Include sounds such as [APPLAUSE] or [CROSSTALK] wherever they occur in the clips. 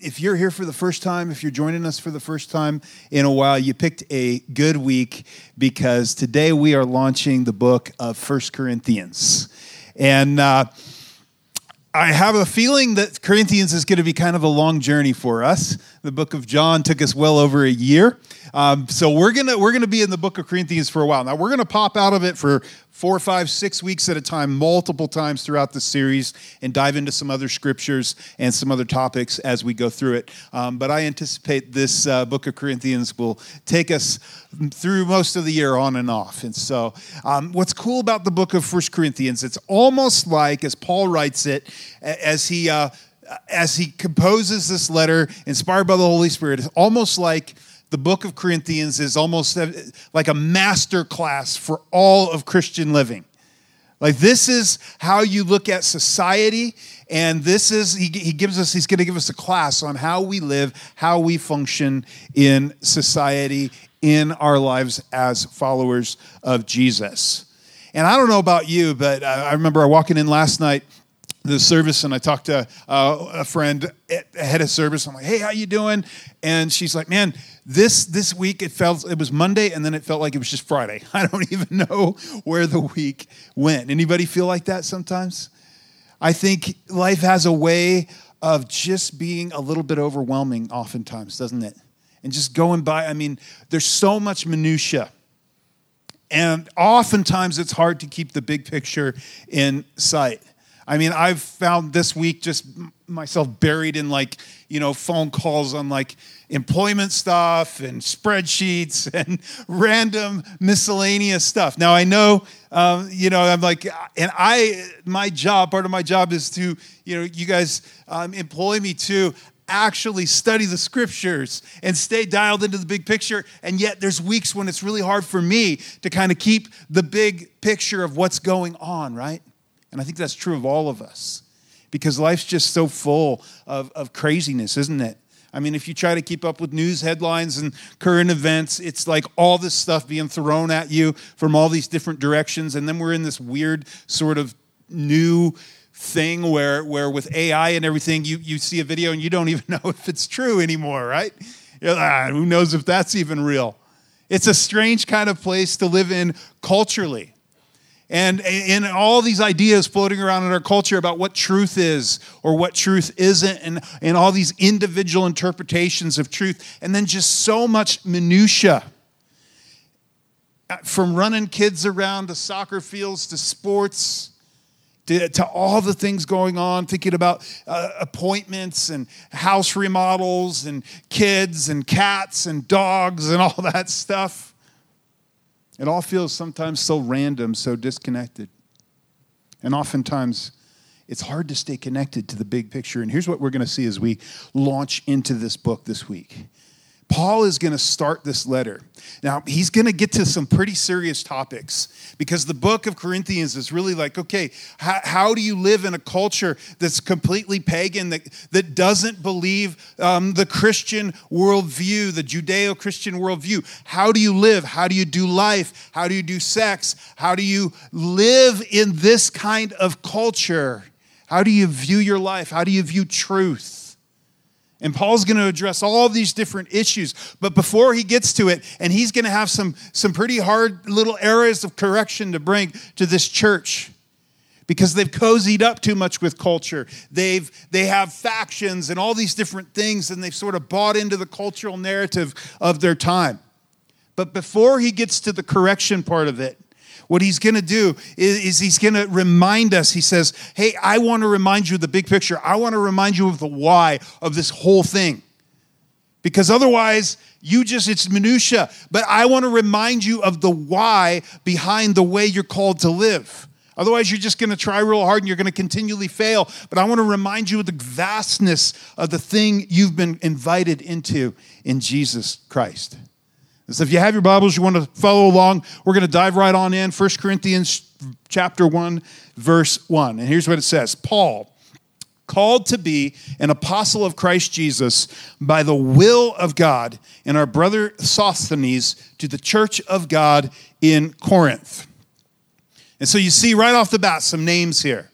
if you're here for the first time, if you're joining us for the first time in a while, you picked a good week because today we are launching the book of First Corinthians. And uh, I have a feeling that Corinthians is going to be kind of a long journey for us. The book of John took us well over a year. Um, so we're gonna we're gonna be in the book of Corinthians for a while. Now we're gonna pop out of it for four, five, six weeks at a time, multiple times throughout the series, and dive into some other scriptures and some other topics as we go through it. Um, but I anticipate this uh, book of Corinthians will take us through most of the year on and off. And so, um, what's cool about the book of First Corinthians? It's almost like, as Paul writes it, as he uh, as he composes this letter, inspired by the Holy Spirit, it's almost like the book of Corinthians is almost uh, like a master class for all of Christian living. Like, this is how you look at society, and this is, he, he gives us, he's going to give us a class on how we live, how we function in society, in our lives as followers of Jesus. And I don't know about you, but uh, I remember walking in last night the service and I talked to uh, a friend ahead of service. I'm like, "Hey, how you doing?" And she's like, "Man, this this week it felt it was Monday and then it felt like it was just Friday. [LAUGHS] I don't even know where the week went. Anybody feel like that sometimes? I think life has a way of just being a little bit overwhelming oftentimes, doesn't it? And just going by, I mean, there's so much minutia. And oftentimes it's hard to keep the big picture in sight. I mean, I've found this week just myself buried in like, you know, phone calls on like employment stuff and spreadsheets [LAUGHS] and random miscellaneous stuff. Now, I know, um, you know, I'm like, and I, my job, part of my job is to, you know, you guys um, employ me to actually study the scriptures and stay dialed into the big picture. And yet, there's weeks when it's really hard for me to kind of keep the big picture of what's going on, right? And I think that's true of all of us because life's just so full of, of craziness, isn't it? I mean, if you try to keep up with news headlines and current events, it's like all this stuff being thrown at you from all these different directions. And then we're in this weird sort of new thing where, where with AI and everything, you, you see a video and you don't even [LAUGHS] know if it's true anymore, right? Like, ah, who knows if that's even real? It's a strange kind of place to live in culturally and in all these ideas floating around in our culture about what truth is or what truth isn't and, and all these individual interpretations of truth. And then just so much minutia from running kids around to soccer fields to sports to, to all the things going on thinking about uh, appointments and house remodels and kids and cats and dogs and all [LAUGHS] that stuff it all feels sometimes so random, so disconnected. And oftentimes, it's hard to stay connected to the big picture. And here's what we're going to see as we launch into this book this week Paul is going to start this letter. Now, he's going to get to some pretty serious topics because the book of Corinthians is really like, okay, how, how do you live in a culture that's completely pagan, that, that doesn't believe um, the Christian worldview, the Judeo Christian worldview? How do you live? How do you do life? How do you do sex? How do you live in this kind of culture? How do you view your life? How do you view truth? And Paul's going to address all these different issues. But before he gets to it, and he's going to have some, some pretty hard little areas of correction to bring to this church because they've cozied up too much with culture. They've, they have factions and all these different things, and they've sort of bought into the cultural narrative of their time. But before he gets to the correction part of it, what he's going to do is, is he's going to remind us. He says, Hey, I want to remind you of the big picture. I want to remind you of the why of this whole thing. Because otherwise, you just, it's minutia. But I want to remind you of the why behind the way you're called to live. Otherwise, you're just going to try real hard and you're going to continually fail. But I want to remind you of the vastness of the thing you've been invited into in Jesus Christ. So if you have your Bibles, you want to follow along, we're going to dive right on in. 1 Corinthians chapter 1, verse 1. And here's what it says Paul, called to be an apostle of Christ Jesus by the will of God, and our brother Sosthenes to the church of God in Corinth. And so you see right off the bat some names here.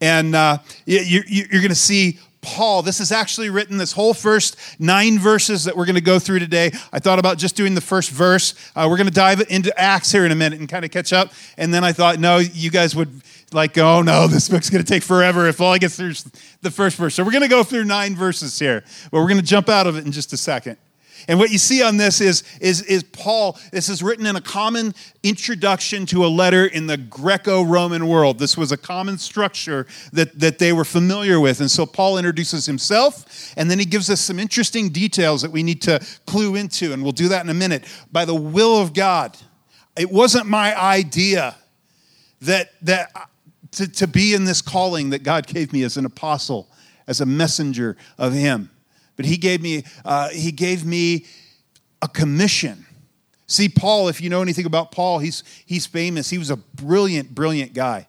And uh, you're going to see Paul. This is actually written, this whole first nine verses that we're going to go through today. I thought about just doing the first verse. Uh, we're going to dive into Acts here in a minute and kind of catch up. And then I thought, no, you guys would like, oh no, [LAUGHS] this book's going to take forever if all I get through the first verse. So we're going to go through nine verses here, but we're going to jump out of it in just a second. And what you see on this is, is, is Paul, this is written in a common introduction to a letter in the Greco Roman world. This was a common structure that, that they were familiar with. And so Paul introduces himself, and then he gives us some interesting details that we need to clue into. And we'll do that in a minute. By the will of God, it wasn't my idea that, that to, to be in this calling that God gave me as an apostle, as a messenger of Him. But he gave me, uh, he gave me a commission. See, Paul, if you know anything about Paul, he's, he's famous. He was a brilliant, brilliant guy.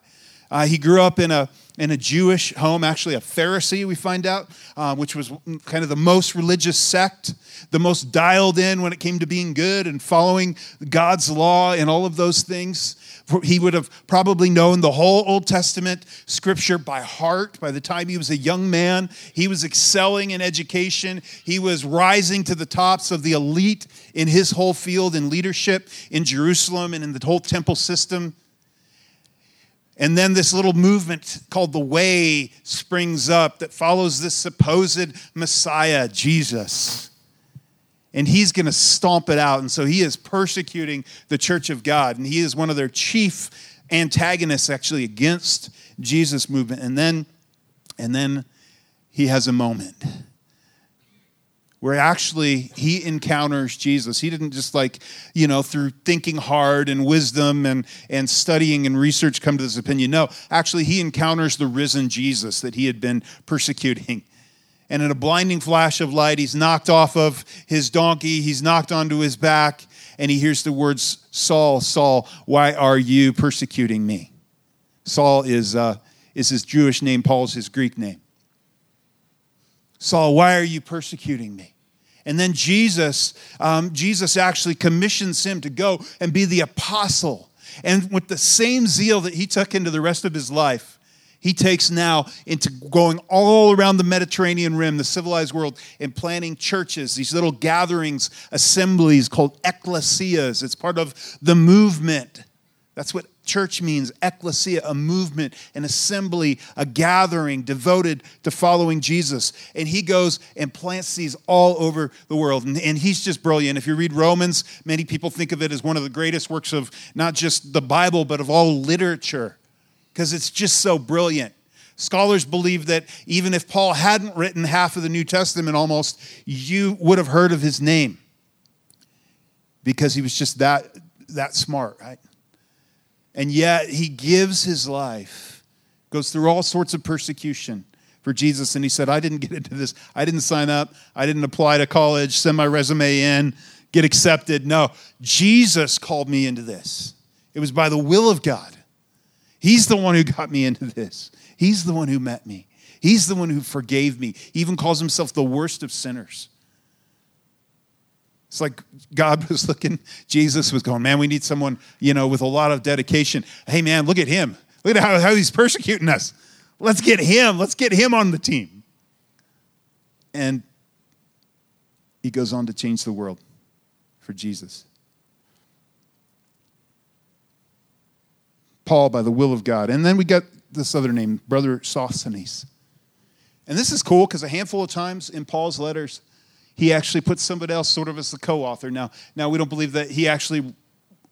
Uh, he grew up in a, in a Jewish home, actually a Pharisee, we find out, uh, which was kind of the most religious sect, the most dialed in when it came to being good and following God's law and all of those things. He would have probably known the whole Old Testament scripture by heart by the time he was a young man. He was excelling in education, he was rising to the tops of the elite in his whole field in leadership in Jerusalem and in the whole temple system. And then this little movement called the Way springs up that follows this supposed Messiah, Jesus and he's going to stomp it out. And so he is persecuting the church of God, and he is one of their chief antagonists actually against Jesus movement. And then, and then he has a moment where actually he encounters Jesus. He didn't just like, you know, through thinking hard and wisdom and, and studying and research come to this opinion. No, actually, he encounters the risen Jesus that he had been persecuting and in a blinding flash of light, he's knocked off of his donkey, he's knocked onto his back, and he hears the words, Saul, Saul, why are you persecuting me? Saul is, uh, is his Jewish name, Paul's his Greek name. Saul, why are you persecuting me? And then Jesus, um, Jesus actually commissions him to go and be the apostle. And with the same zeal that he took into the rest of his life, he takes now into going all around the Mediterranean rim, the civilized world, and planting churches, these little gatherings, assemblies called ecclesias. It's part of the movement. That's what church means ecclesia, a movement, an assembly, a gathering devoted to following Jesus. And he goes and plants these all over the world. And, and, he's just brilliant. If you read Romans, many people think of it as one of the greatest works of not just the Bible, but of all literature because it's just so brilliant. Scholars believe that even if Paul hadn't written half of the New Testament almost, you would have heard of his name because he was just that, that smart, right? And yet he gives his life, goes through all sorts of persecution for Jesus. And he said, I didn't get into this. I didn't sign up. I didn't apply to college, send my resume in, get accepted. No, Jesus called me into this. It was by the will of God. He's the one who got me into this. He's the one who met me. He's the one who forgave me. He even calls himself the worst of sinners. It's like God [LAUGHS] was looking, Jesus was going, man, we need someone, you know, with a lot of dedication. Hey, man, look at him. Look at how, how he's persecuting us. Let's get him. Let's get him on the team. And he goes on to change the world for Jesus. Paul by the will of God. And then we got this other name, Brother Sosthenes. And this is cool because a handful of times in Paul's letters, he actually puts somebody else sort of as the co-author. Now, now we don't believe that he actually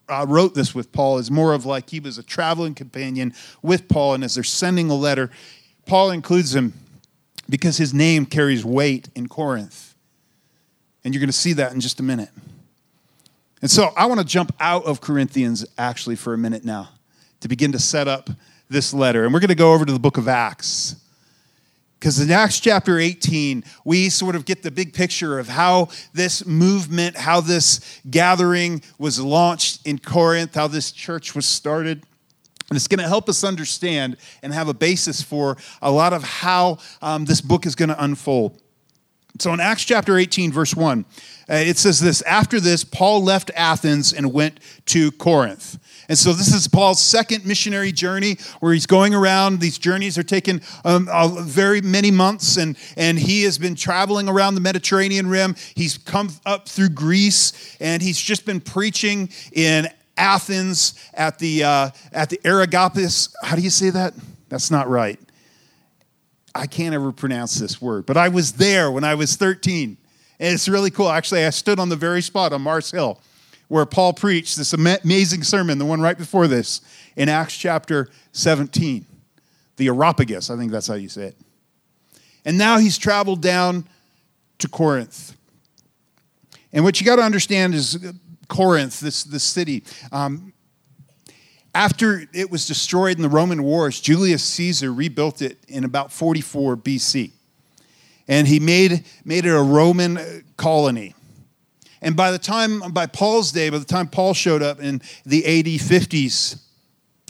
uh, wrote this with Paul. It's more of like he was a traveling companion with Paul, and as they're sending a letter, Paul includes him because his name carries weight in Corinth. And you're going to see that in just a minute. And so I want to jump out of Corinthians actually for a minute now to begin to set up this letter. And we're going to go over to the book of Acts. Because in Acts chapter 18, we sort of get the big picture of how this movement, how this gathering was launched in Corinth, how this church was started. And it's going to help us understand and have a basis for a lot of how um, this book is going to unfold. So in Acts chapter 18, verse 1, uh, it says this After this, Paul left Athens and went to Corinth. And so this is Paul's second missionary journey where he's going around. These journeys are taking um, very many months, and, and he has been traveling around the Mediterranean rim. He's come up through Greece, and he's just been preaching in Athens at the, uh, at the Areopagus. How do you say that? That's not right. I can't ever pronounce this word, but I was there when I was 13. And it's really cool. Actually, I stood on the very spot on Mars Hill where Paul preached this amazing sermon, the one right before this, in Acts chapter 17. The Areopagus, I think that's how you say it. And now he's traveled down to Corinth. And what you got to understand is Corinth, this, this city, um, after it was destroyed in the Roman wars, Julius Caesar rebuilt it in about 44 BC. And he made, made it a Roman colony. And by the time, by Paul's day, by the time Paul showed up in the AD 50s,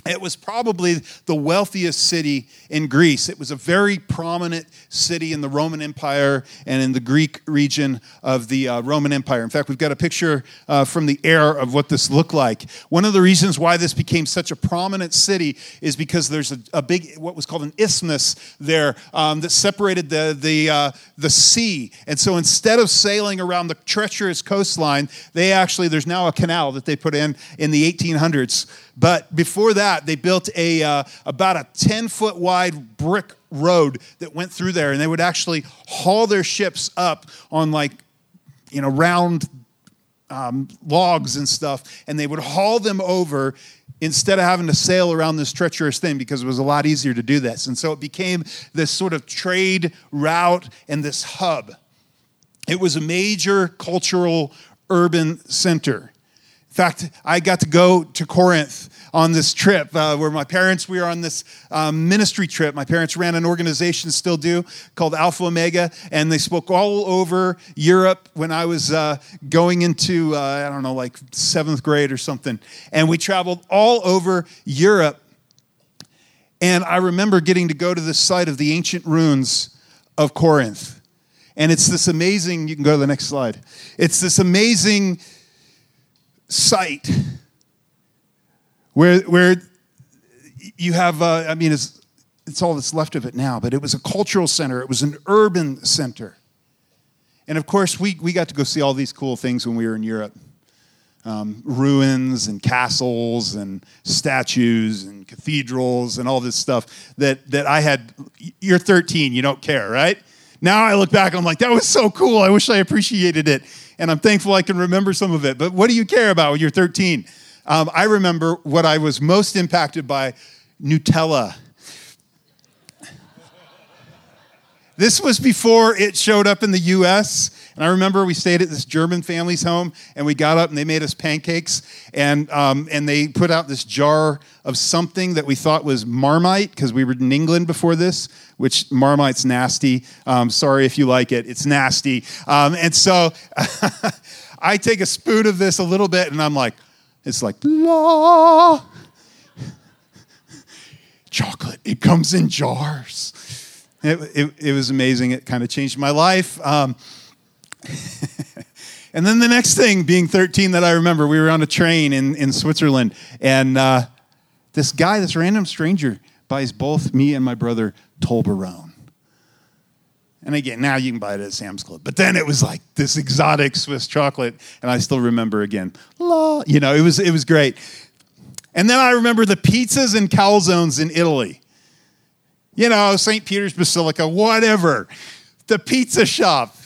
it was probably the wealthiest city in Greece. It was a very prominent city in the Roman Empire and in the Greek region of the uh, Roman Empire. In fact, we've got a picture uh, from the air of what this looked like. One of the reasons why this became such a prominent city is because there's a, a big, what was called an isthmus there um, that separated the, the, uh, the sea. And so instead of sailing around the treacherous coastline, they actually, there's now a canal that they put in in the 1800s but before that, they built a uh, about a 10 foot wide brick road that went through there, and they would actually haul their ships up on like, you know, round um, logs and stuff, and they would haul them over instead of having to sail around this treacherous thing because it was a lot easier to do this. And so it became this sort of trade route and this hub. It was a major cultural urban center. In fact, I got to go to Corinth on this trip uh, where my parents, we were on this um, ministry trip. My parents ran an organization, still do, called Alpha Omega, and they spoke all over Europe when I was uh, going into, uh, I don't know, like seventh grade or something. And we traveled all over Europe. And I remember getting to go to the site of the ancient ruins of Corinth. And it's this amazing, you can go to the next slide. It's this amazing site where, where you have, uh, I mean, it's, it's all that's left of it now, but it was a cultural center, it was an urban center. And of course, we, we got to go see all these cool things when we were in Europe um, ruins and castles and statues and cathedrals and all this stuff that, that I had. You're 13, you don't care, right? Now I look back, I'm like, that was so cool. I wish I appreciated it and I'm thankful I can remember some of it. But what do you care about when you're 13? Um, I remember what I was most impacted by Nutella. This was before it showed up in the US. And I remember we stayed at this German family's home and we got up and they made us pancakes and, um, and they put out this jar of something that we thought was Marmite because we were in England before this, which Marmite's nasty. Um, sorry if you like it, it's nasty. Um, and so [LAUGHS] I take a spoon of this a little bit and I'm like, it's like, la. Chocolate, it comes in jars. It, it, it was amazing. It kind of changed my life. Um, [LAUGHS] and then the next thing, being 13, that I remember, we were on a train in, in Switzerland, and uh, this guy, this random stranger, buys both me and my brother Toblerone. And again, now you can buy it at Sam's Club. But then it was like this exotic Swiss chocolate, and I still remember again, la, you know, it was, it was great. And then I remember the pizzas and calzones in Italy you know, St. Peter's Basilica, whatever. The pizza shop.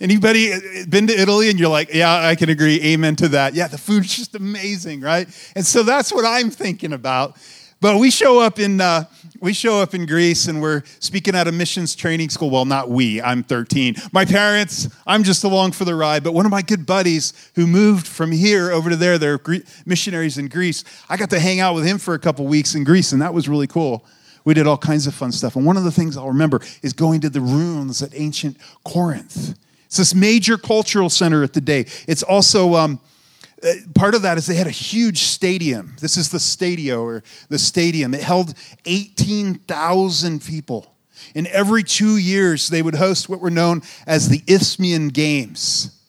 Anybody been to Italy and you're like, yeah, I can agree, amen to that. Yeah, the food's just amazing, right? And so that's what I'm thinking about. But we show up in uh, we show up in Greece and we're speaking at a missions training school. Well, not we. I'm 13. My parents. I'm just along for the ride. But one of my good buddies who moved from here over to there, they're missionaries in Greece. I got to hang out with him for a couple weeks in Greece, and that was really cool. We did all kinds of fun stuff. And one of the things I'll remember is going to the ruins at ancient Corinth. It's this major cultural center at the day. It's also um, uh, part of that is they had a huge stadium. This is the stadio or the stadium. It held 18,000 people. And every two years, they would host what were known as the Isthmian Games,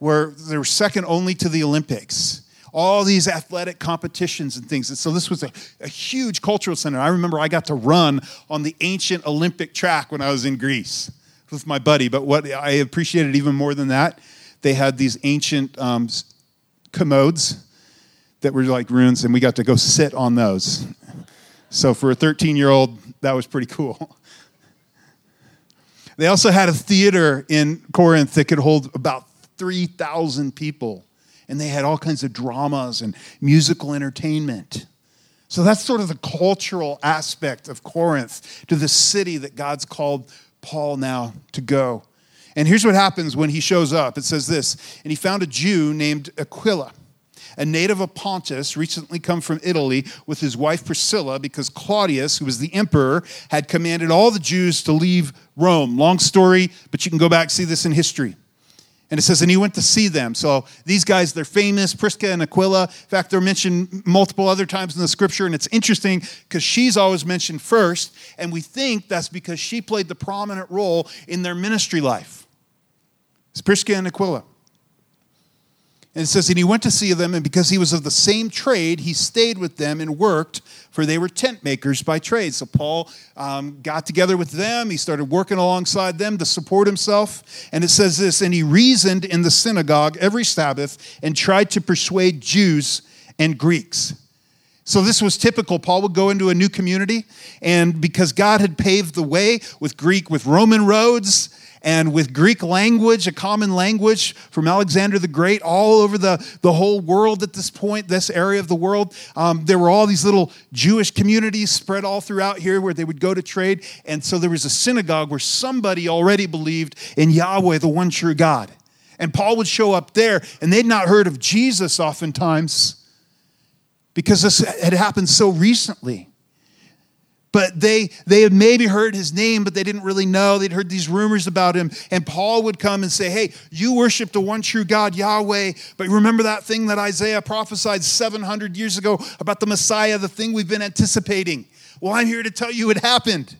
where they were second only to the Olympics all these athletic competitions and things. And so this was a, a huge cultural center. I remember I got to run on the ancient Olympic track when I was in Greece with my buddy. But what I appreciated even more than that, they had these ancient um, commodes that were like ruins, and we got to go sit on those. So for a 13 year old, that was pretty cool. [LAUGHS] They also had a theater in Corinth that could hold about 3,000 people, and they had all kinds of dramas and musical entertainment. So that's sort of the cultural aspect of Corinth to the city that God's called Paul now to go. And here's what happens when he shows up it says this And he found a Jew named Aquila a native of Pontus, recently come from Italy with his wife Priscilla, because Claudius, who was the emperor, had commanded all the Jews to leave Rome. Long story, but you can go back see this in history. And it says, and he went to see them. So these guys, they're famous, Prisca and Aquila. In fact, they're mentioned multiple other times in the scripture. And it's interesting because she's always mentioned first. And we think that's because she played the prominent role in their ministry life. It's Prisca and Aquila. And it says, And he went to see them, and because he was of the same trade, he stayed with them and worked, for they were tent makers by trade. So Paul um, got together with them. He started working alongside them to support himself. And it says this And he reasoned in the synagogue every Sabbath and tried to persuade Jews and Greeks. So, this was typical. Paul would go into a new community, and because God had paved the way with Greek, with Roman roads, and with Greek language, a common language from Alexander the Great, all over the, the whole world at this point, this area of the world. Um, there were all these little Jewish communities spread all throughout here where they would go to trade. And so there was a synagogue where somebody already believed in Yahweh, the one true God. And Paul would show up there, and they'd not heard of Jesus oftentimes because this had happened so recently but they they had maybe heard his name but they didn't really know they'd heard these rumors about him and paul would come and say hey you worship the one true god yahweh but remember that thing that isaiah prophesied 700 years ago about the messiah the thing we've been anticipating well i'm here to tell you it happened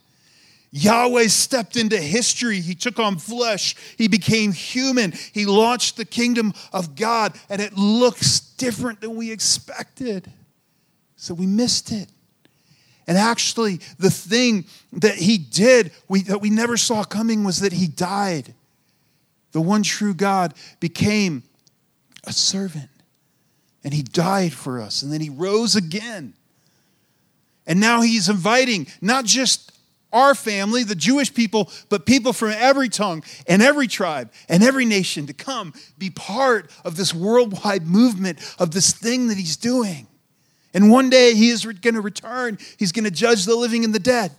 Yahweh stepped into history. He took on flesh. He became human. He launched the kingdom of God, and it looks different than we expected. So we missed it. And actually, the thing that he did we, that we never saw coming was that he died. The one true God became a servant. And he died for us. And then he rose again. And now he's inviting not just our family, the Jewish people, but people from every tongue and every tribe and every nation to come be part of this worldwide movement of this thing that he's doing. And one day he is going to return. He's going to judge the living and the dead.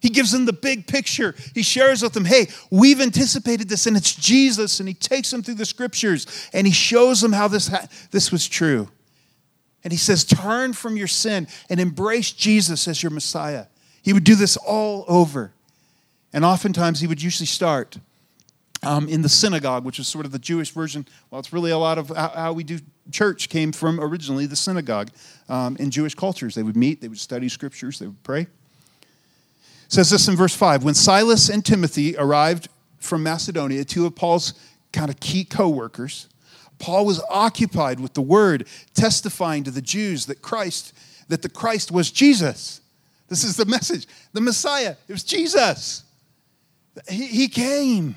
He gives them the big picture. He shares with them, hey, we've anticipated this, and it's Jesus. And he takes them through the scriptures and he shows them how this, ha- this was true. And he says, turn from your sin and embrace Jesus as your Messiah. He would do this all over. And oftentimes he would usually start um, in the synagogue, which is sort of the Jewish version. Well, it's really a lot of how, how we do church came from originally the synagogue um, in Jewish cultures. They would meet, they would study scriptures, they would pray. It says this in verse 5 When Silas and Timothy arrived from Macedonia, two of Paul's kind of key co workers, Paul was occupied with the word, testifying to the Jews that Christ, that the Christ was Jesus. This is the message. The Messiah, it was Jesus. He, he came.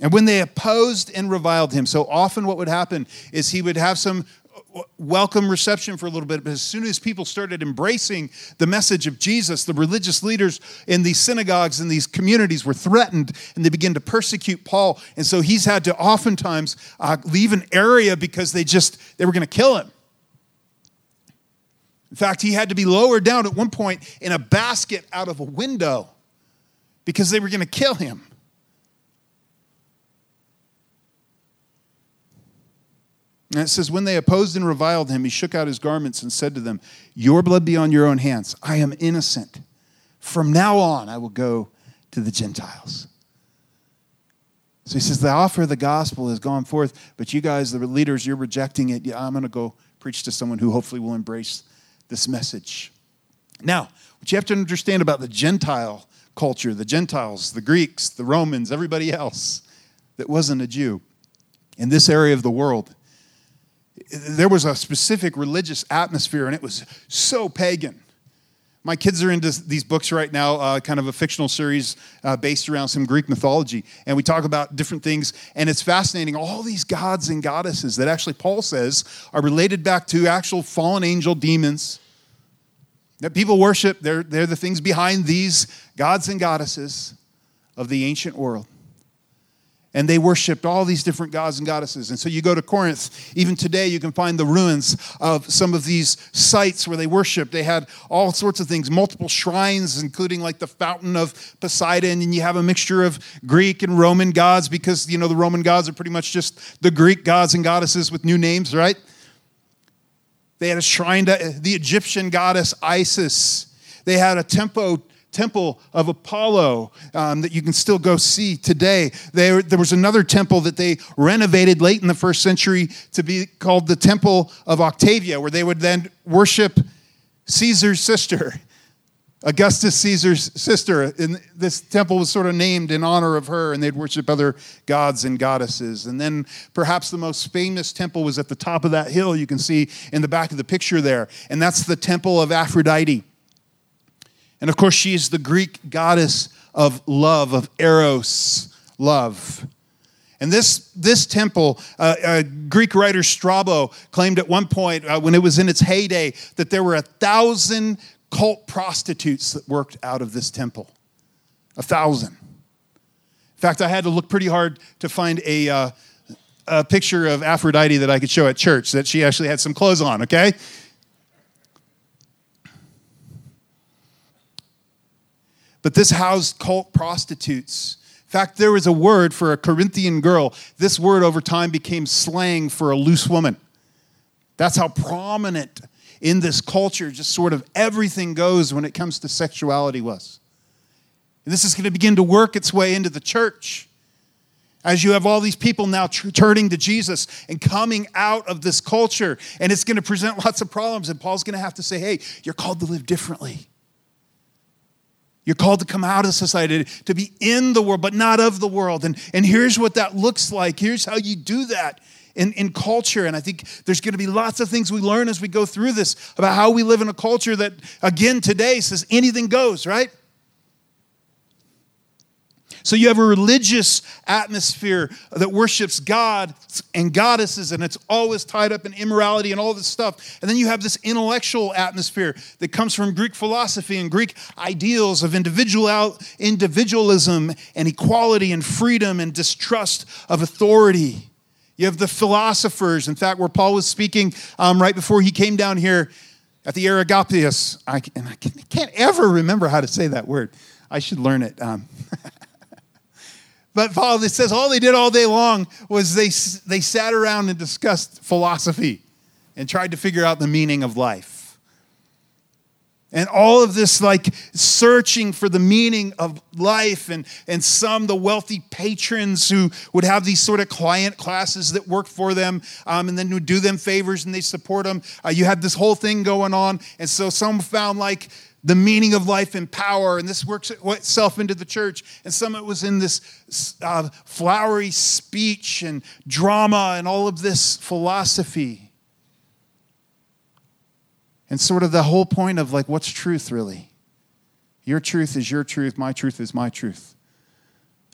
And when they opposed and reviled him, so often what would happen is he would have some welcome reception for a little bit, but as soon as people started embracing the message of Jesus, the religious leaders in these synagogues and these communities were threatened and they began to persecute Paul. And so he's had to oftentimes uh, leave an area because they just, they were going to kill him. In fact, he had to be lowered down at one point in a basket out of a window because they were going to kill him. And it says, When they opposed and reviled him, he shook out his garments and said to them, Your blood be on your own hands. I am innocent. From now on, I will go to the Gentiles. So he says, The offer of the gospel has gone forth, but you guys, the leaders, you're rejecting it. Yeah, I'm going to go preach to someone who hopefully will embrace this message. Now, what you have to understand about the Gentile culture, the Gentiles, the Greeks, the Romans, everybody else that wasn't a Jew in this area of the world, there was a specific religious atmosphere, and it was so pagan. My kids are into these books right now, uh, kind of a fictional series uh, based around some Greek mythology. And we talk about different things. And it's fascinating. All these gods and goddesses that actually Paul says are related back to actual fallen angel demons that people worship. They're, they're the things behind these gods and goddesses of the ancient world and they worshiped all these different gods and goddesses. And so you go to Corinth, even today you can find the ruins of some of these sites where they worshiped. They had all sorts of things, multiple shrines, including like the fountain of Poseidon, and you have a mixture of Greek and Roman gods because, you know, the Roman gods are pretty much just the Greek gods and goddesses with new names, right? They had a shrine to the Egyptian goddess Isis. They had a temple temple of Apollo um, that you can still go see today. There, there was another temple that they renovated late in the first century to be called the Temple of Octavia, where they would then worship Caesar's sister. Augustus Caesar's sister. And this temple was sort of named in honor of her, and they'd worship other gods and goddesses. And then perhaps the most famous temple was at the top of that hill you can see in the back of the picture there. And that's the temple of Aphrodite. And of course, she is the Greek goddess of love, of eros, love. And this, this temple, uh, uh, Greek writer Strabo claimed at one point, uh, when it was in its heyday, that there were a thousand cult prostitutes that worked out of this temple. A thousand. In fact, I had to look pretty hard to find a, uh, a picture of Aphrodite that I could show at church, that she actually had some clothes on, okay? But this housed cult prostitutes. In fact, there was a word for a Corinthian girl. This word over time became slang for a loose woman. That's how prominent in this culture, just sort of everything goes when it comes to sexuality was. And this is going to begin to work its way into the church as you have all these people now turning to Jesus and coming out of this culture, and it's going to present lots of problems. And Paul's going to have to say, hey, you're called to live differently. You're called to come out of society, to be in the world, but not of the world. And, and here's what that looks like. Here's how you do that in, in culture. And I think there's going to be lots of things we learn as we go through this about how we live in a culture that, again, today says anything goes, right? So you have a religious atmosphere that worships God and goddesses, and it's always tied up in immorality and all this stuff. And then you have this intellectual atmosphere that comes from Greek philosophy and Greek ideals of individual, individualism and equality and freedom and distrust of authority. You have the philosophers. In fact, where Paul was speaking um, right before he came down here at the Areopagus, I, and I can't ever remember how to say that word. I should learn it. Um, [LAUGHS] But Paul, says all they did all day long was they, they sat around and discussed philosophy and tried to figure out the meaning of life. And all of this, like searching for the meaning of life, and, and some, the wealthy patrons who would have these sort of client classes that worked for them um, and then would do them favors and they support them. Uh, you had this whole thing going on. And so some found like the meaning of life and power, and this works itself into the church. And some of it was in this uh, flowery speech and drama and all of this philosophy. And sort of the whole point of like, what's truth really? Your truth is your truth, my truth is my truth.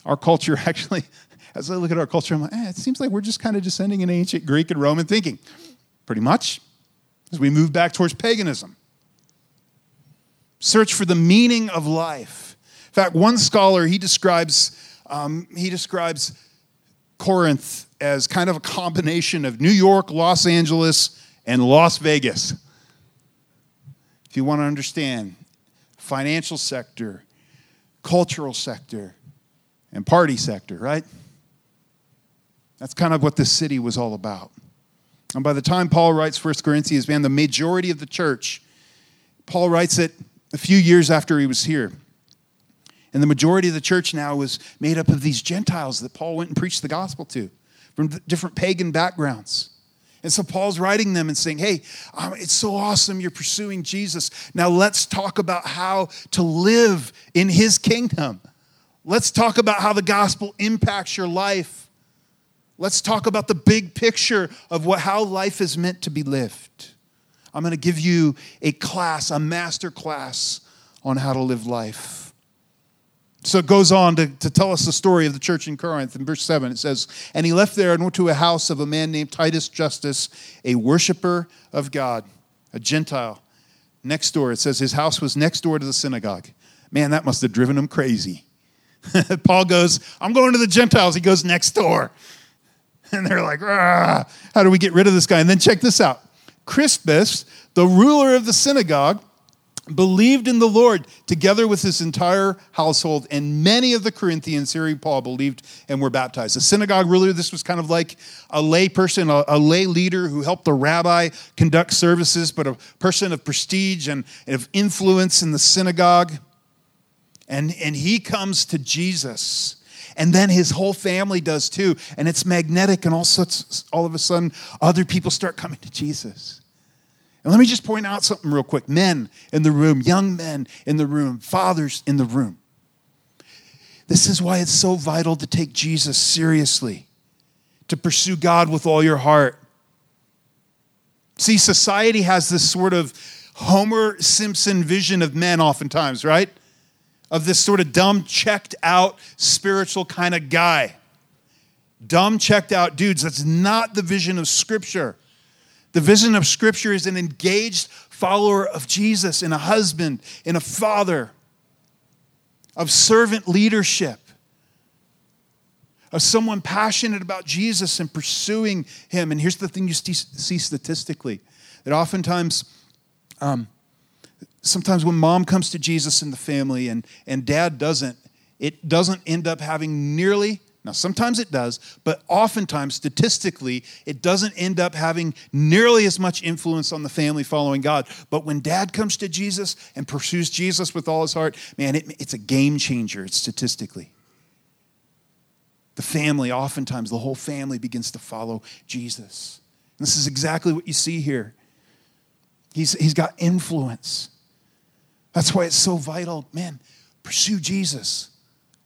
Our culture [LAUGHS] actually, as I look at our culture, I'm like, eh, it seems like we're just kind of descending in ancient Greek and Roman thinking. Pretty much. As we move back towards paganism. Search for the meaning of life. In fact, one scholar he describes um, he describes Corinth as kind of a combination of New York, Los Angeles, and Las Vegas. If you want to understand financial sector, cultural sector, and party sector, right? That's kind of what this city was all about. And by the time Paul writes 1 Corinthians, man, the majority of the church, Paul writes it a few years after he was here. And the majority of the church now was made up of these Gentiles that Paul went and preached the gospel to from different pagan backgrounds. And so Paul's writing them and saying, Hey, um, it's so awesome you're pursuing Jesus. Now let's talk about how to live in his kingdom. Let's talk about how the gospel impacts your life. Let's talk about the big picture of what, how life is meant to be lived. I'm going to give you a class, a master class on how to live life. So it goes on to, to tell us the story of the church in Corinth. In verse 7, it says, And he left there and went to a house of a man named Titus Justus, a worshiper of God, a Gentile. Next door, it says his house was next door to the synagogue. Man, that must have driven him crazy. [LAUGHS] Paul goes, I'm going to the Gentiles. He goes next door. [LAUGHS] And they're like, how do we get rid of this guy? And then check this out Crispus, the ruler of the synagogue, believed in the Lord together with his entire household, and many of the Corinthians, hearing Paul, believed and were baptized. The synagogue ruler, this was kind of like a lay person, a, a, lay leader who helped the rabbi conduct services, but a person of prestige and, and of influence in the synagogue. And, and he comes to Jesus. And then his whole family does too. And it's magnetic, and all, such, all of a sudden, other people start coming to Jesus. And let me just point out something real quick. Men in the room, young men in the room, fathers in the room. This is why it's so vital to take Jesus seriously, to pursue God with all your heart. See, society has this sort of Homer Simpson vision of men, oftentimes, right? Of this sort of dumb, checked out, spiritual kind of guy. Dumb, checked out dudes. That's not the vision of Scripture. The vision of Scripture is an engaged follower of Jesus, and a husband, and a father, of servant leadership, of someone passionate about Jesus and pursuing Him. And here's the thing you see statistically that oftentimes, um, sometimes when mom comes to Jesus in the family and, and dad doesn't, it doesn't end up having nearly now, sometimes it does, but oftentimes, statistically, it doesn't end up having nearly as much influence on the family following God. But when dad comes to Jesus and pursues Jesus with all his heart, man, it, it's a game changer, statistically. The family, oftentimes, the whole family begins to follow Jesus. And this is exactly what you see here. He's, he's got influence. That's why it's so vital. Man, pursue Jesus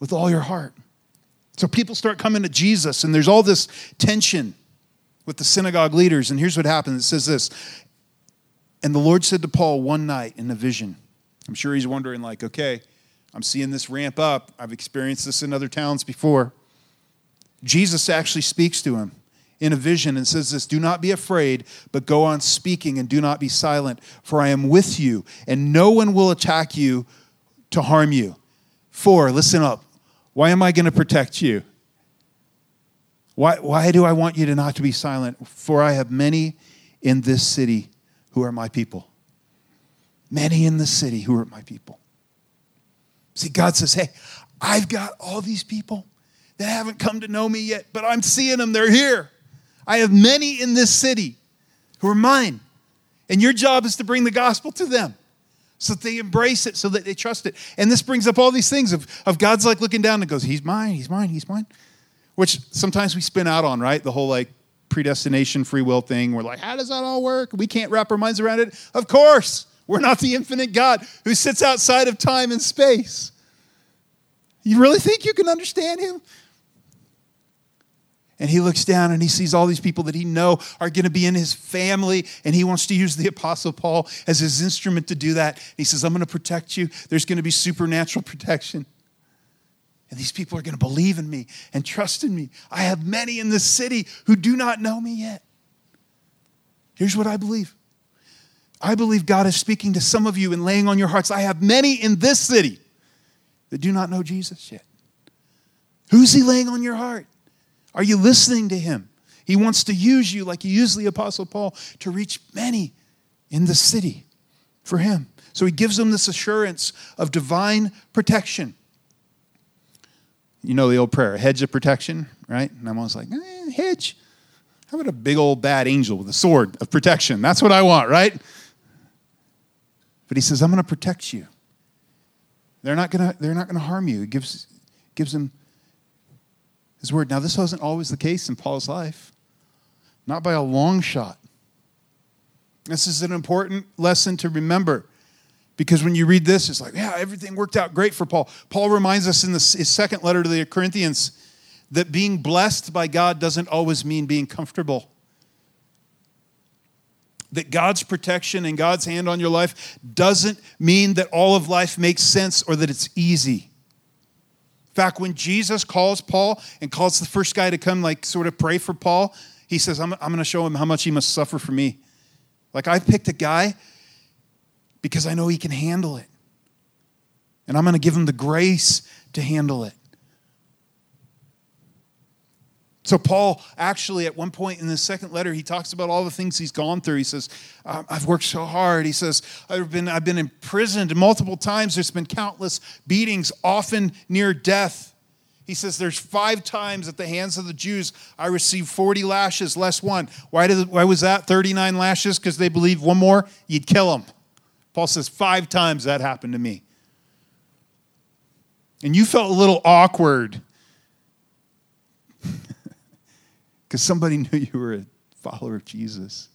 with all your heart. So people start coming to Jesus, and there's all this tension with the synagogue leaders. And here's what happens it says this And the Lord said to Paul one night in a vision, I'm sure he's wondering, like, okay, I'm seeing this ramp up. I've experienced this in other towns before. Jesus actually speaks to him in a vision and says this Do not be afraid, but go on speaking and do not be silent, for I am with you, and no one will attack you to harm you. For, listen up, why am I going to protect you? Why, why do I want you to not to be silent? For I have many in this city who are my people. Many in the city who are my people. See, God says, hey, I've got all these people that haven't come to know me yet, but I'm seeing them. They're here. I have many in this city who are mine. And your job is to bring the gospel to them so that they embrace it, so that they trust it. And this brings up all these things of, of God's like looking down and goes, He's mine, He's mine, He's mine. Which sometimes we spin out on, right? The whole like predestination, free will thing. We're like, how does that all work? We can't wrap our minds around it. Of course, we're not the infinite God who sits outside of time and space. You really think you can understand Him? And he looks down and he sees all these people that he know are going to be in his family and he wants to use the apostle paul as his instrument to do that. He says i'm going to protect you. There's going to be supernatural [LAUGHS] protection. And these people are going to believe in me and trust in me. I have many in this city who do not know me yet. Here's what i believe. I believe god is speaking to some of you and laying on your hearts i have many in this city that do not know jesus yet. Who's he laying on your heart are you listening to him? He wants to use you like he used the Apostle Paul to reach many in the city for him. So he gives them this assurance of divine protection. You know the old prayer, hedge of protection, right? And I'm always like, eh, hedge. How about a big old bad angel with a sword of protection? That's what I want, right? But he says, I'm going to protect you. They're not going to, they're not going to harm you. He gives, gives them his word. Now, this wasn't always the case in Paul's life, not by a long shot. This is an important lesson to remember because when you read this, it's like, yeah, everything worked out great for Paul. Paul reminds us in his second letter to the Corinthians that being blessed by God doesn't always mean being comfortable. That God's protection and God's hand on your life doesn't mean that all of life makes sense or that it's easy. Fact, when Jesus calls Paul and calls the first guy to come, like, sort of pray for Paul, he says, I'm, I'm going to show him how much he must suffer for me. Like, I've picked a guy because I know he can handle it. And I'm going to give him the grace to handle it. So, Paul actually, at one point in the second letter, he talks about all the things he's gone through. He says, um, I've worked so hard. He says, I've been, I've been imprisoned multiple times. There's been countless beatings, often near death. He says, There's five times at the hands of the Jews I received 40 lashes less one. Why, did, why was that 39 lashes? Because they believed one more, you'd kill them. Paul says, Five times that happened to me. And you felt a little awkward because somebody [LAUGHS] knew you were a follower of Jesus.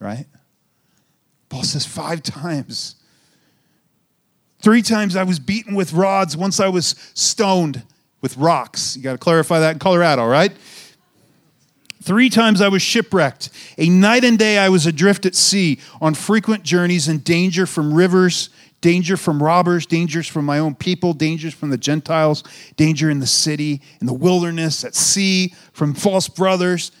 Right? Paul says, Five times. Three times I was beaten with rods. Once I was stoned with rocks. You got to clarify that in Colorado, right? Three times I was shipwrecked. A night and day I was adrift at sea on frequent journeys in danger from rivers, danger from robbers, dangers from my own people, dangers from the Gentiles, danger in the city, in the wilderness, at sea, from false brothers,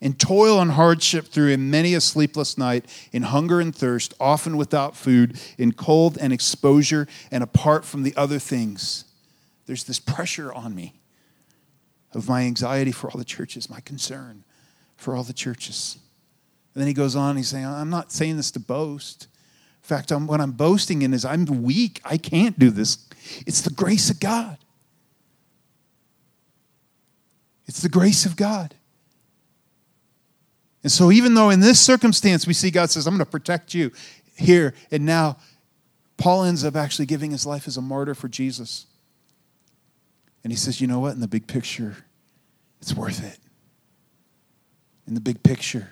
and toil and hardship through in many a sleepless night, in hunger and thirst, often without food, in cold and exposure, and apart from the other things. There's this pressure on me of my anxiety for all the churches, my concern for all the churches. And then he goes on, he's saying, I'm not saying this to boast. Fact, I'm, what I'm boasting in is I'm weak. I can't do this. It's the grace of God. It's the grace of God. And so, even though in this circumstance we see God says, I'm going to protect you here and now, Paul ends up actually giving his life as a martyr for Jesus. And he says, You know what? In the big picture, it's worth it. In the big picture,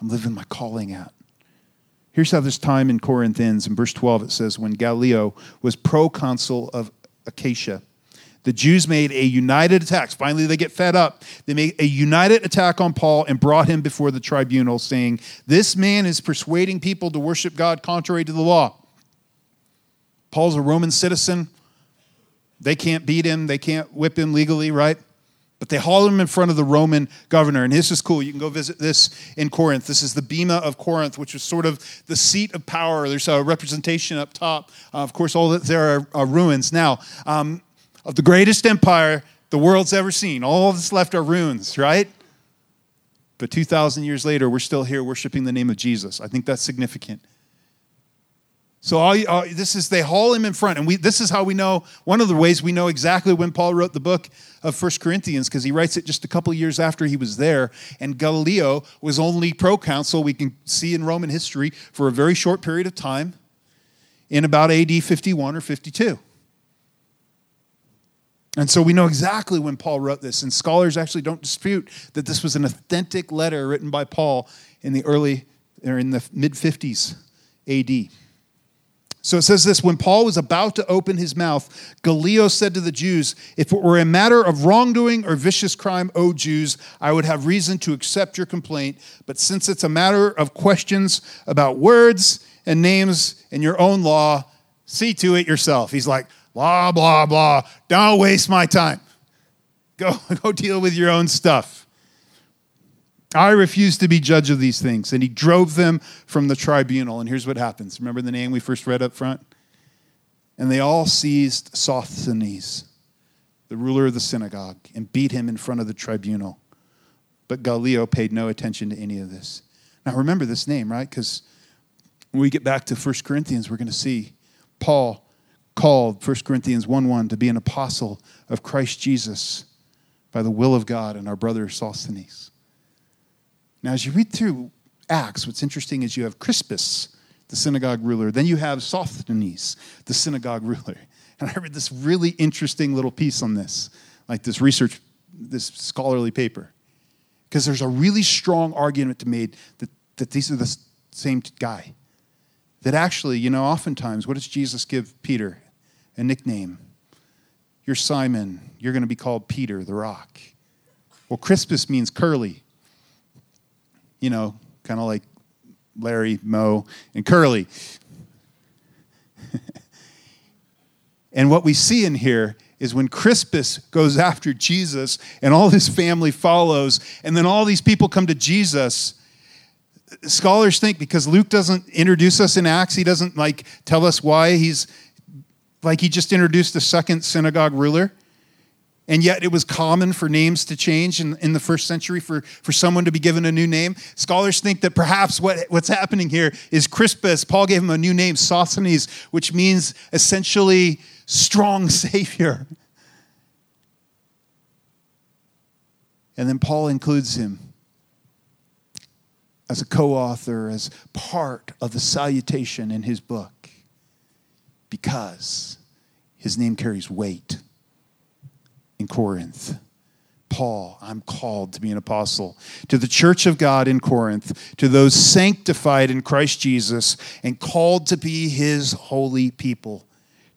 I'm living my calling out. Here's how this time in Corinth ends. In verse 12, it says, When Gallio was proconsul of Achaia, the Jews made a united attack. Finally, they get fed up. They made a united attack on Paul and brought him before the tribunal, saying, This man is persuading people to worship God contrary to the law. Paul's a Roman citizen. They can't beat him, they can't whip him legally, right? But they haul him in front of the Roman governor. And this is cool. You can go visit this in Corinth. This is the Bema of Corinth, which is sort of the seat of power. There's a representation up top. Uh, of course, all that there are, are ruins. Now, um, of the greatest empire the world's ever seen. All that's left are ruins, right? But 2,000 years later, we're still here worshiping the name of Jesus. I think that's significant. So all, all, this is they haul him in front, and we, this is how we know. One of the ways we know exactly when Paul wrote the book of First Corinthians, because he writes it just a couple years after he was there, and Gallio was only proconsul. We can see in Roman history for a very short period of time, in about AD 51 or 52. And so we know exactly when Paul wrote this, and scholars actually don't dispute that this was an authentic letter written by Paul in the early or in the mid 50s AD. So it says this when Paul was about to open his mouth, Gallio said to the Jews, If it were a matter of wrongdoing or vicious crime, O Jews, I would have reason to accept your complaint. But since it's a matter of questions about words and names and your own law, see to it yourself. He's like, blah, blah, blah. Don't waste my time. Go, [LAUGHS] go deal with your own stuff. I refuse to be judge of these things. And he drove them from the tribunal. And here's what happens. Remember the name we first read up front? And they all seized Sosthenes, the ruler of the synagogue, and beat him in front of the tribunal. But Gallio paid no attention to any of this. Now remember this name, right? Because when we get back to 1 Corinthians, we're going to see Paul called, 1 Corinthians 1 1, to be an apostle of Christ Jesus by the will of God and our brother Sosthenes. Now, as you read through Acts, what's interesting is you have Crispus, the synagogue ruler, then you have Sosthenes, the synagogue [LAUGHS] ruler. And I read this really interesting little piece on this, like this research, this scholarly paper, because there's a really strong argument to made that, that these are the same guy. That actually, you know, oftentimes, what does Jesus give Peter? a nickname. You're Simon. You're going to be called Peter, the rock. Well, Crispus means curly. You know, kind of like Larry, Moe, and Curly. [LAUGHS] and what we see in here is when Crispus goes after Jesus and all his family follows, and then all these people come to Jesus. Scholars think because Luke doesn't introduce us in Acts, he doesn't like tell us why he's like he just introduced the second synagogue ruler. And yet it was common for names to change in, in the first century for, for someone to be given a new name. Scholars think that perhaps what, what's happening here is Crispus, Paul gave him a new name, Sosthenes, which means essentially strong [LAUGHS] Savior. And then Paul includes him as a co author, as part of the salutation in his book, because his name carries weight in Corinth. Paul, I'm called to be an apostle. To the church of God in Corinth, to those sanctified in Christ Jesus and called to be his holy people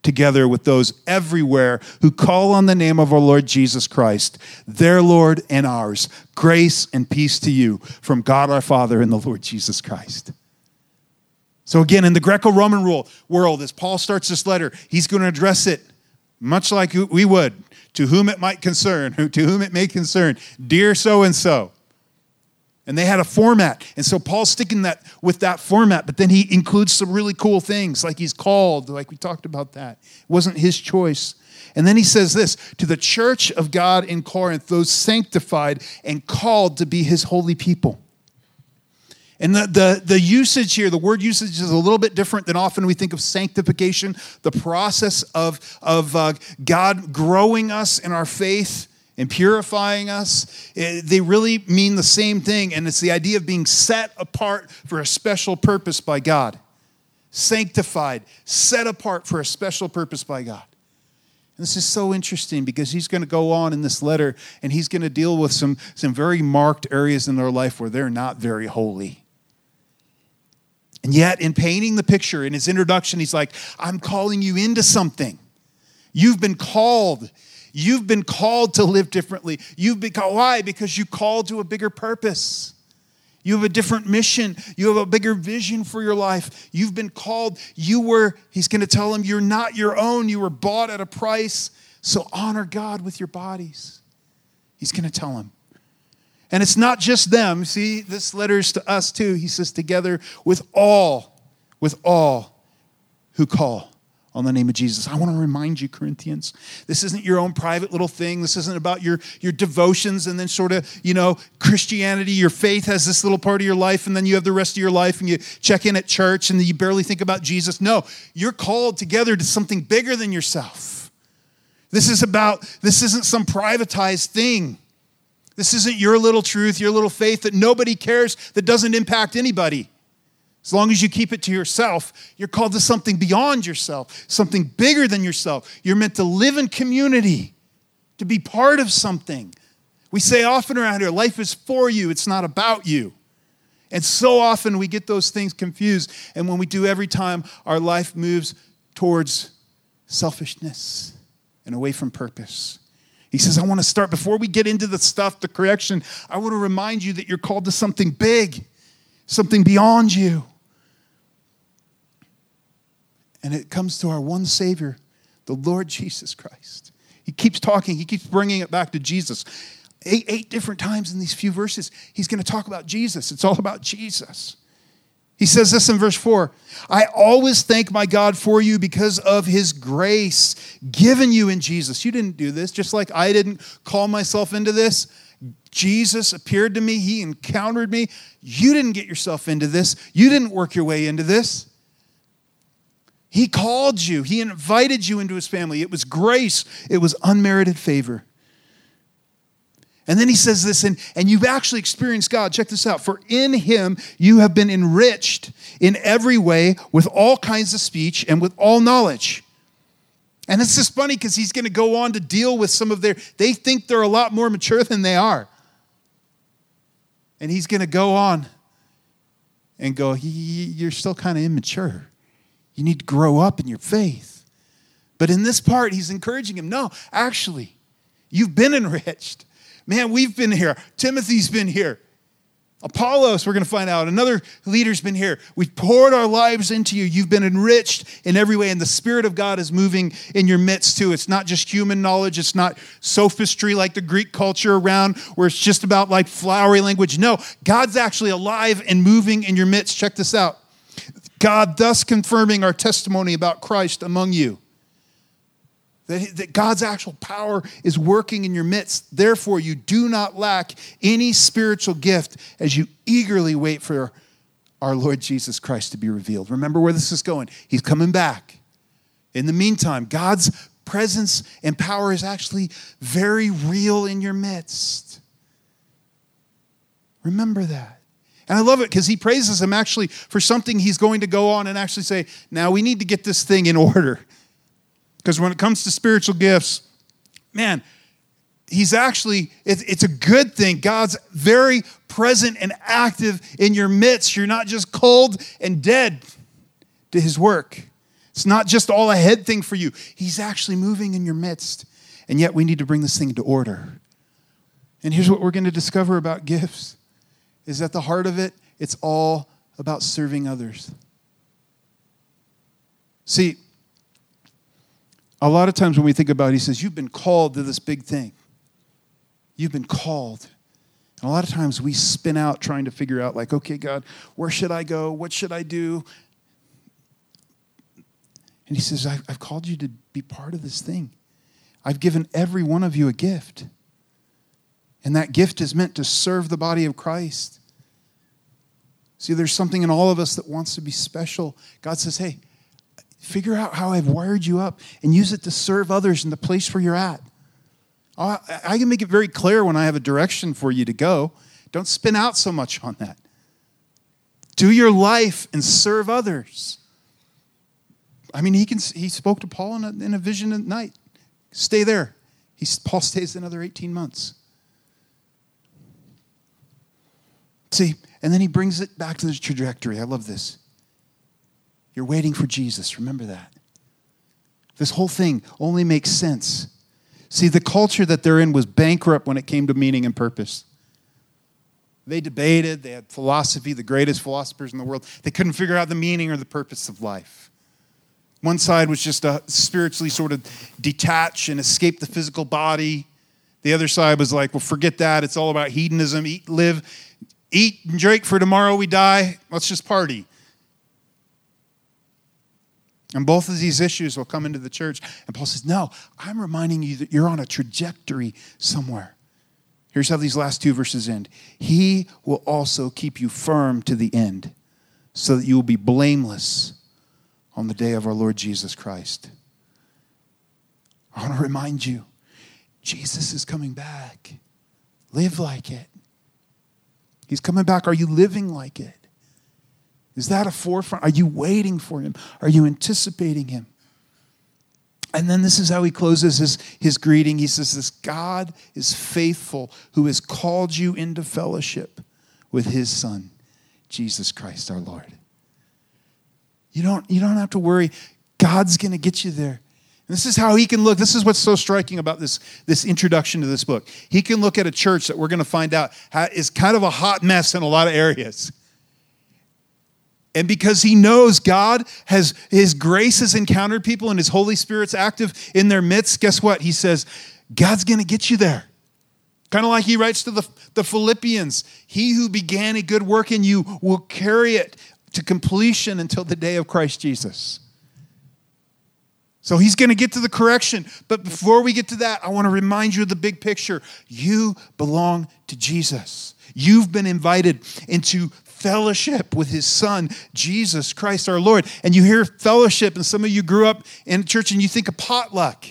together with those everywhere who call on the name of our Lord Jesus Christ, their Lord and ours. Grace and peace to you from God our Father and the Lord Jesus Christ. So, again, in the Greco Roman world, as Paul starts this letter, he's going to address it much like we would to whom it might concern, [LAUGHS] to whom it may concern. Dear so and so. And they had a format. And so Paul's sticking that with that format, but then he includes some really cool things, like he's called, like we talked about that. It wasn't his choice. And then he says this to the church of God in Corinth, those sanctified and called to be his holy people. And the, the, the usage here, the word usage is a little bit different than often we think of sanctification, the process of, of uh, God growing us in our faith and purifying us. Eh, they really mean the same thing, and it's the idea of being set apart for a special purpose by God. Sanctified, set apart for a special purpose by God. And this is so interesting because he's going to go on in this letter and he's going to deal with some, some very marked areas in their life where they're not very holy. And yet, in painting the picture in his introduction, he's like, I'm calling you into something. You've been called. You've been called to live differently. You've been called. Why? Because you called to a bigger purpose. You have a different mission. You have a bigger vision for your life. You've been called. You were, he's going to tell him, you're not your own. You were bought at a price. So honor God with your bodies. He's going to tell him. And it's not just them. See, this letter's to us too. He says, together with all, with all who call on the name of Jesus. I want to remind you, Corinthians, this isn't your own private little thing. This isn't about your, your devotions and then sort of, you know, Christianity. Your faith has this little part of your life, and then you have the rest of your life, and you check in at church and you barely think about Jesus. No, you're called together to something bigger than yourself. This is about, this isn't some privatized thing. This isn't your little truth, your little faith that nobody cares, that doesn't impact anybody. As long as you keep it to yourself, you're called to something beyond yourself, something bigger than yourself. You're meant to live in community, to be part of something. We say often around here, life is for you, it's not about you. And so often we get those things confused. And when we do every time, our life moves towards selfishness and away from purpose. He says, I want to start, before we get into the stuff, the correction, I want to remind you that you're called to something big, something beyond you. And it comes to our one Savior, the Lord Jesus Christ. He keeps talking, he keeps bringing it back to Jesus. Eight, eight different times in these few verses, he's going to talk about Jesus. It's all about Jesus. He says this in verse 4 I always thank my God for you because of his grace given you in Jesus. You didn't do this, just like I didn't call myself into this. Jesus appeared to me, he encountered me. You didn't get yourself into this, you didn't work your way into this. He called you, He invited you into His family. It was grace, it was unmerited favor. And then he says this, and, and you've actually experienced God. Check this out. For in him you have been enriched in every way with all kinds of speech and with all knowledge. And it's just funny because he's going to go on to deal with some of their, they think they're a lot more mature than they are. And he's going to go on and go, You're still kind of immature. You need to grow up in your faith. But in this part, he's encouraging him no, actually, you've been enriched. Man, we've been here. Timothy's been here. Apollos, we're going to find out. Another leader's been here. We've poured our lives into you. You've been enriched in every way, and the Spirit of God is moving in your midst too. It's not just human knowledge, it's not sophistry like the Greek culture around where it's just about like flowery language. No, God's actually alive and moving in your midst. Check this out God, thus confirming our testimony about Christ among you. That, that God's actual power is working in your midst. Therefore, you do not lack any spiritual gift as you eagerly wait for our Lord Jesus Christ to be revealed. Remember where this is going. He's coming back. In the meantime, God's presence and power is actually very real in your midst. Remember that. And I love it because he praises him actually for something he's going to go on and actually say, now we need to get this thing in order. Because when it comes to spiritual gifts, man, he's actually, it's a good thing. God's very present and active in your midst. You're not just cold and dead to his work. It's not just all a head thing for you. He's actually moving in your midst. And yet we need to bring this thing into order. And here's what we're going to discover about gifts is at the heart of it, it's all about serving others. See, a lot of times when we think about it, he says, You've been called to this big thing. You've been called. And a lot of times we spin out trying to figure out, like, okay, God, where should I go? What should I do? And he says, I've, called you to be part of this thing. I've given every one of you a gift. And that gift is meant to serve the body of Christ. See, there's something in all of us that wants to be special. God says, hey, Figure out how I've wired you up and use it to serve others in the place where you're at. I can make it very clear when I have a direction for you to go. Don't spin out so much on that. Do your life and serve others. I mean, he, can, he spoke to Paul in a, in a vision at night. Stay there. He, Paul stays another 18 months. See, and then he brings it back to the trajectory. I love this. You're waiting for Jesus. Remember that. This whole thing only makes sense. See, the culture that they're in was bankrupt when it came to meaning and purpose. They debated, they had philosophy, the greatest philosophers in the world. They couldn't figure out the meaning or the purpose of life. One side was just to spiritually sort of detach and escape the physical body. The other side was like, well, forget that. It's all about hedonism. Eat, live, eat and drink for tomorrow we die. Let's just party. And both of these issues will come into the church. And Paul says, No, I'm reminding you that you're on a trajectory somewhere. Here's how these last two verses end He will also keep you firm to the end, so that you will be blameless on the day of our Lord Jesus Christ. I want to remind you Jesus is coming back. Live like it. He's coming back. Are you living like it? Is that a forefront? Are you waiting for him? Are you anticipating him? And then this is how he closes his, his greeting. He says, This God is faithful who has called you into fellowship with his Son, Jesus Christ our Lord. You don't, you don't have to worry. God's going to get you there. This is how he can look. This is what's so striking about this, this introduction to this book. He can look at a church that we're going to find out is kind of a hot mess in a lot of areas. And because he knows God has, his grace has encountered people and his Holy Spirit's active in their midst, guess what? He says, God's going to get you there. Kind of like he writes to the, the Philippians He who began a good work in you will carry it to completion until the day of Christ Jesus. So he's going to get to the correction. But before we get to that, I want to remind you of the big picture. You belong to Jesus. You've been invited into fellowship with his son, Jesus Christ our Lord. And you hear fellowship, and some of you grew up in church and you think of potluck.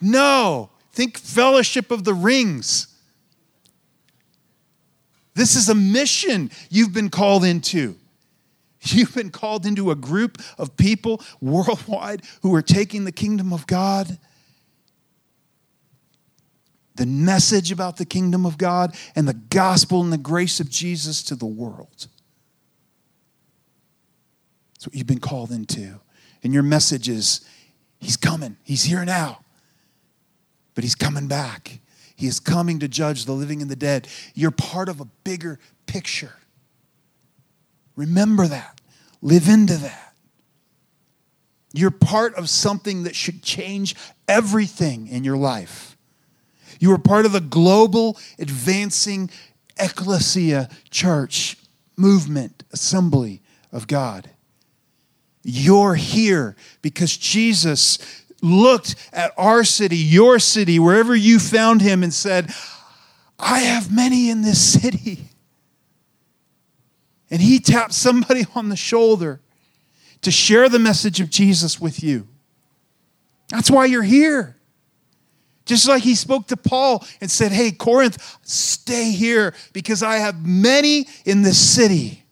No, think fellowship of the rings. This is a mission you've been called into. [LAUGHS] You've been called into a group of people worldwide who are taking the kingdom of God the message about the kingdom of God and the gospel and the grace of Jesus to the world. That's what you've been called into. And your message is He's coming. He's here now. But he's coming back. He is coming to judge the living and the dead. You're part of a bigger picture. Remember that. Live into that. You're part of something that should change everything in your life. You are part of the global advancing ecclesia church movement, assembly of God. You're here because Jesus looked at our city, your city, wherever you found him, and said, I have many in this city. And he tapped somebody on the shoulder to share the message of Jesus with you. That's why you're here. Just like he spoke to Paul and said, Hey, Corinth, stay here because I have many in this city.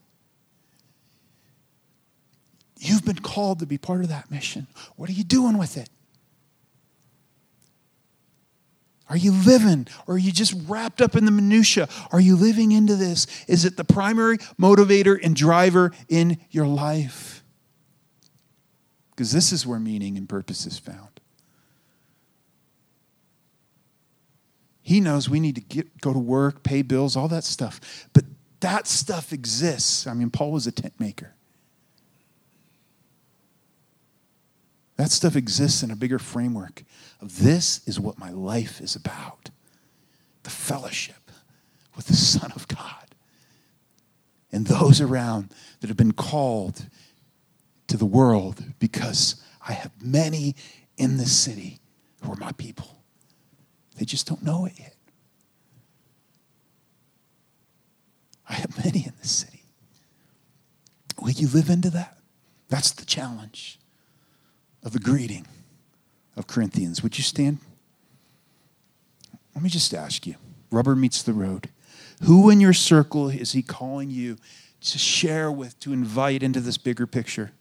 You've been called to be part of that mission. What are you doing with it? Are you living or are you just wrapped up in the minutia? Are you living into this? Is it the primary motivator and driver in your life? Because this is where meaning and purpose is found. He knows we need to get, go to work, pay bills, all that stuff. But that stuff exists. I mean, Paul was a tent maker. That stuff exists in a bigger framework of this is what my life is about the fellowship with the Son of God and those around that have been called to the world because I have many in this city who are my people. They just don't know it yet. I have many in this city. Will you live into that? That's the challenge of the greeting of Corinthians. Would you stand? Let me just ask you rubber meets the road. Who in your circle is he calling you to share with, to invite into this bigger picture?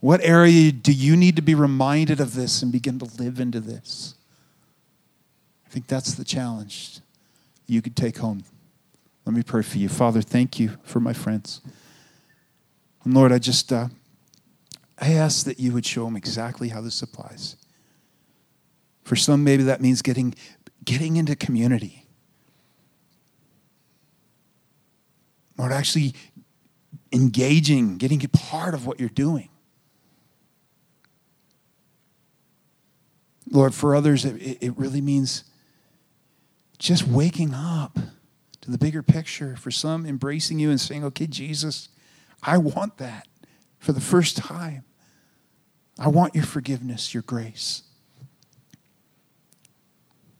What area do you need to be reminded of this and begin to live into this? I think that's the challenge you could take home. Let me pray for you. Father, thank you for my friends. And Lord, I just. Uh, I ask that you would show them exactly how this applies. For some, maybe that means getting, getting into community. Or actually engaging, getting a part of what you're doing. Lord, for others, it, it really means just waking up to the bigger picture. For some, embracing you and saying, okay, Jesus, I want that for the first time. I want your forgiveness, your grace.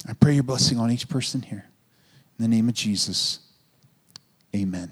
I pray your blessing on each person here. In the name of Jesus, amen.